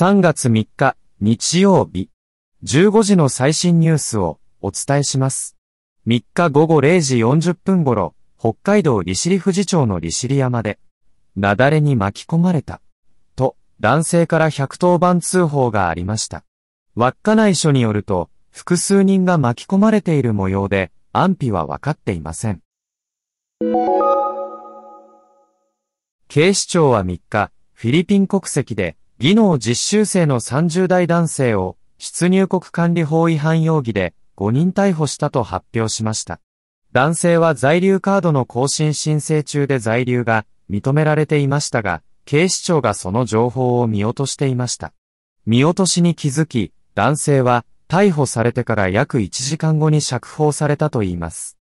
3月3日、日曜日。15時の最新ニュースをお伝えします。3日午後0時40分頃、北海道利尻富士町の利尻山で、雪崩に巻き込まれた。と、男性から110番通報がありました。稚内署によると、複数人が巻き込まれている模様で、安否は分かっていません。警視庁は3日、フィリピン国籍で、技能実習生の30代男性を、出入国管理法違反容疑で、5人逮捕したと発表しました。男性は在留カードの更新申請中で在留が認められていましたが、警視庁がその情報を見落としていました。見落としに気づき、男性は逮捕されてから約1時間後に釈放されたといいます。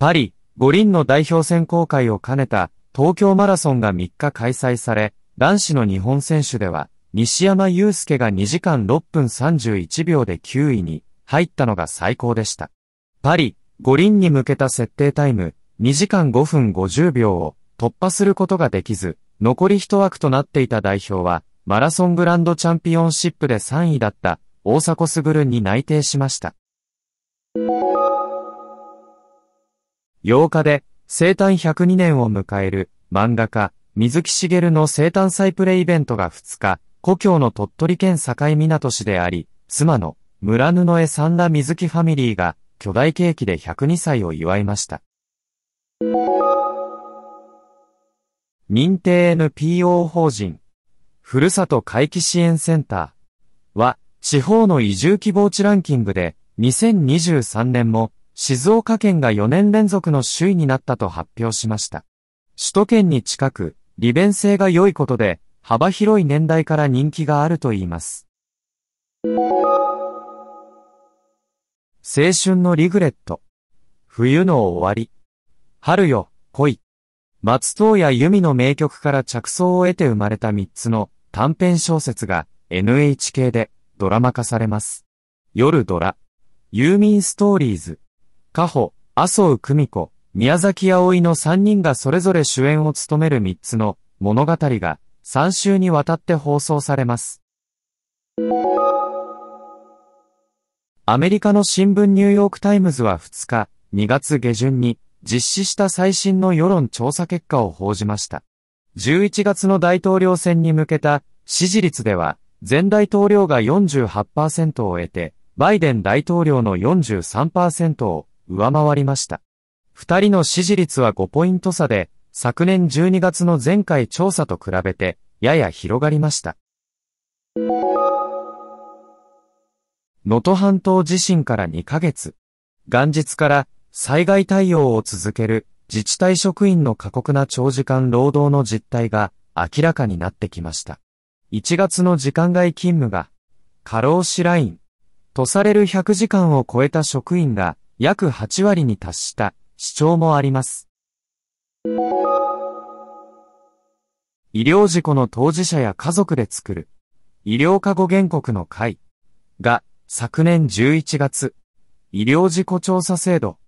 パリ、五輪の代表選考会を兼ねた東京マラソンが3日開催され、男子の日本選手では、西山雄介が2時間6分31秒で9位に入ったのが最高でした。パリ、五輪に向けた設定タイム、2時間5分50秒を突破することができず、残り1枠となっていた代表は、マラソングランドチャンピオンシップで3位だった大迫傑に内定しました。8日で生誕102年を迎える漫画家、水木しげるの生誕祭プレイイベントが2日、故郷の鳥取県境港市であり、妻の村布江三田水木ファミリーが巨大ケーキで102歳を祝いました。認定 NPO 法人、ふるさと回帰支援センターは、地方の移住希望地ランキングで、2023年も静岡県が4年連続の首位になったと発表しました。首都圏に近く、利便性が良いことで、幅広い年代から人気があるといいます。青春のリグレット。冬の終わり。春よ、恋。松任谷由実の名曲から着想を得て生まれた3つの短編小説が NHK でドラマ化されます。夜ドラ。ユーミンストーリーズ。夏帆、麻生久美子、宮﨑あおいの3人がそれぞれ主演を務める3つの物語が3週にわたって放送されます。アメリカの新聞ニューヨークタイムズは2日、2月下旬に実施した最新の世論調査結果を報じました。11月の大統領選に向けた支持率では、前大統領が48%を得て、バイデン大統領の43%を上回りました。二人の支持率は5ポイント差で、昨年12月の前回調査と比べて、やや広がりました。能登半島地震から2ヶ月。元日から災害対応を続ける自治体職員の過酷な長時間労働の実態が明らかになってきました。1月の時間外勤務が過労死ラインとされる100時間を超えた職員が約8割に達した主張もあります。医療事故の当事者や家族で作る医療過護原告の会が昨年11月医療事故調査制度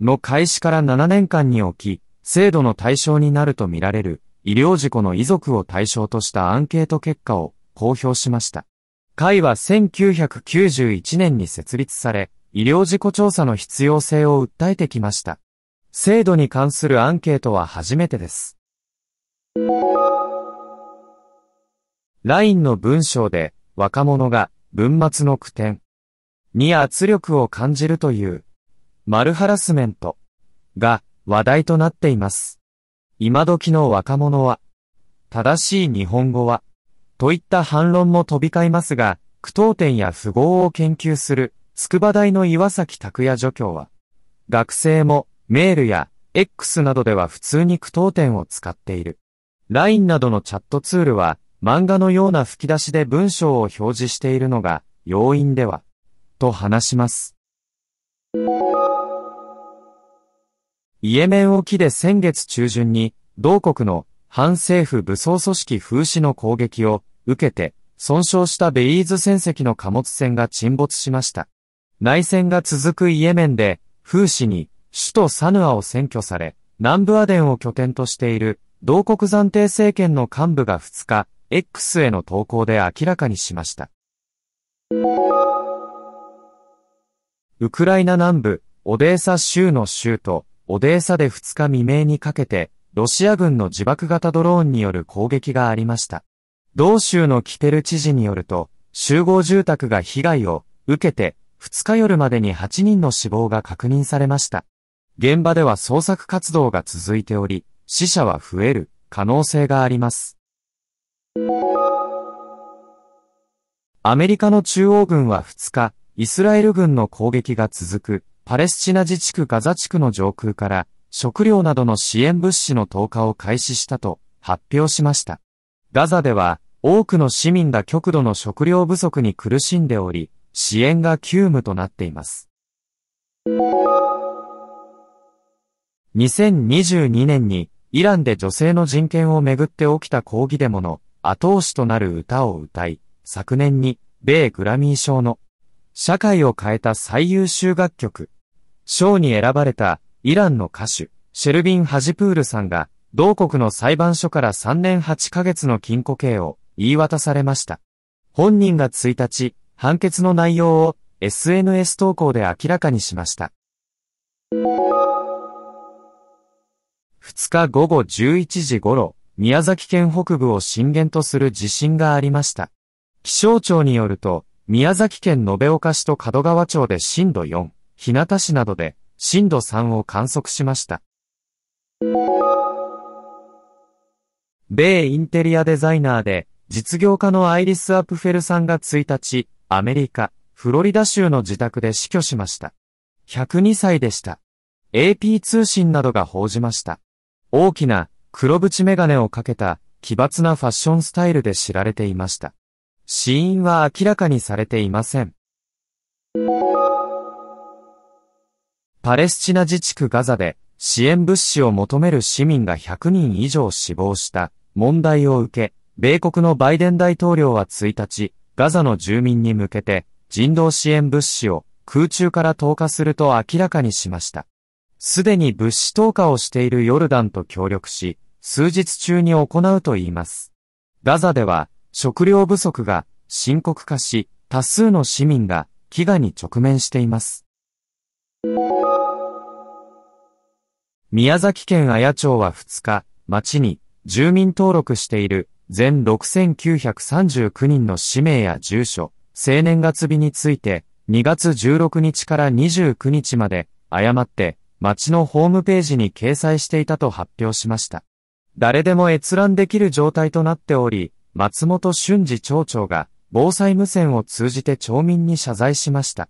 の開始から7年間におき制度の対象になるとみられる医療事故の遺族を対象としたアンケート結果を公表しました。会は1991年に設立され、医療事故調査の必要性を訴えてきました。制度に関するアンケートは初めてです。LINE の文章で若者が文末の句点に圧力を感じるというマルハラスメントが話題となっています。今時の若者は正しい日本語はといった反論も飛び交いますが、句読点や符号を研究する筑波大の岩崎拓也助教は、学生もメールや X などでは普通に句読点を使っている。LINE などのチャットツールは漫画のような吹き出しで文章を表示しているのが要因では、と話します。イエメン沖で先月中旬に、同国の反政府武装組織風刺の攻撃を受けて、損傷したベイーズ船籍の貨物船が沈没しました。内戦が続くイエメンで、風刺に首都サヌアを占拠され、南部アデンを拠点としている同国暫定政権の幹部が2日、X への投稿で明らかにしました。ウクライナ南部、オデーサ州の州都、オデーサで2日未明にかけて、ロシア軍の自爆型ドローンによる攻撃がありました。同州のキテル知事によると、集合住宅が被害を受けて、2日夜までに8人の死亡が確認されました。現場では捜索活動が続いており、死者は増える可能性があります。アメリカの中央軍は2日、イスラエル軍の攻撃が続くパレスチナ自治区ガザ地区の上空から食料などの支援物資の投下を開始したと発表しました。ガザでは多くの市民が極度の食料不足に苦しんでおり、支援が急務となっています。2022年にイランで女性の人権をめぐって起きた抗議デモの後押しとなる歌を歌い、昨年に米グラミー賞の社会を変えた最優秀楽曲、賞に選ばれたイランの歌手、シェルビン・ハジプールさんが、同国の裁判所から3年8ヶ月の禁錮刑を言い渡されました。本人が1日、判決の内容を SNS 投稿で明らかにしました。2日午後11時頃、宮崎県北部を震源とする地震がありました。気象庁によると、宮崎県延岡市と門川町で震度4、日向市などで震度3を観測しました。米インテリアデザイナーで実業家のアイリス・アプフェルさんが1日、アメリカ、フロリダ州の自宅で死去しました。102歳でした。AP 通信などが報じました。大きな黒縁メガネをかけた奇抜なファッションスタイルで知られていました。死因は明らかにされていません。パレスチナ自治区ガザで支援物資を求める市民が100人以上死亡した問題を受け、米国のバイデン大統領は1日、ガザの住民に向けて人道支援物資を空中から投下すると明らかにしました。すでに物資投下をしているヨルダンと協力し、数日中に行うと言います。ガザでは食料不足が深刻化し、多数の市民が飢餓に直面しています。宮崎県綾町は2日、町に住民登録している全6939人の氏名や住所、生年月日について2月16日から29日まで誤って町のホームページに掲載していたと発表しました。誰でも閲覧できる状態となっており、松本俊二町長が防災無線を通じて町民に謝罪しました。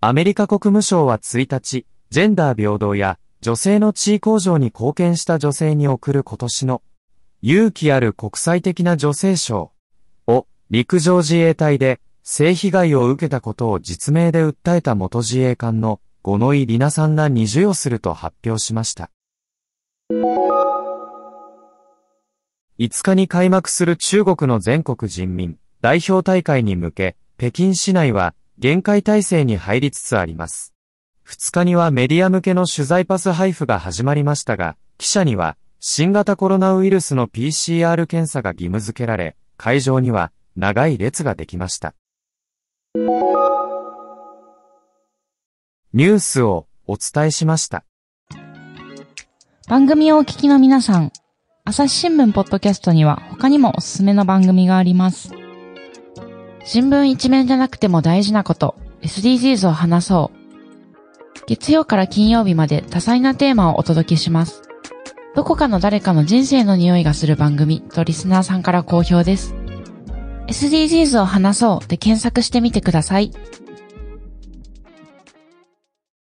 アメリカ国務省は1日、ジェンダー平等や女性の地位向上に貢献した女性に贈る今年の勇気ある国際的な女性賞を陸上自衛隊で性被害を受けたことを実名で訴えた元自衛官の五ノ井里奈さんらに授与すると発表しました。5日に開幕する中国の全国人民代表大会に向け、北京市内は限界体制に入りつつあります。2日にはメディア向けの取材パス配布が始まりましたが、記者には新型コロナウイルスの PCR 検査が義務付けられ、会場には長い列ができました。ニュースをお伝えしました。番組をお聞きの皆さん、朝日新聞ポッドキャストには他にもおすすめの番組があります。新聞一面じゃなくても大事なこと、SDGs を話そう。月曜から金曜日まで多彩なテーマをお届けします。どこかの誰かの人生の匂いがする番組とリスナーさんから好評です。SDGs を話そうで検索してみてください。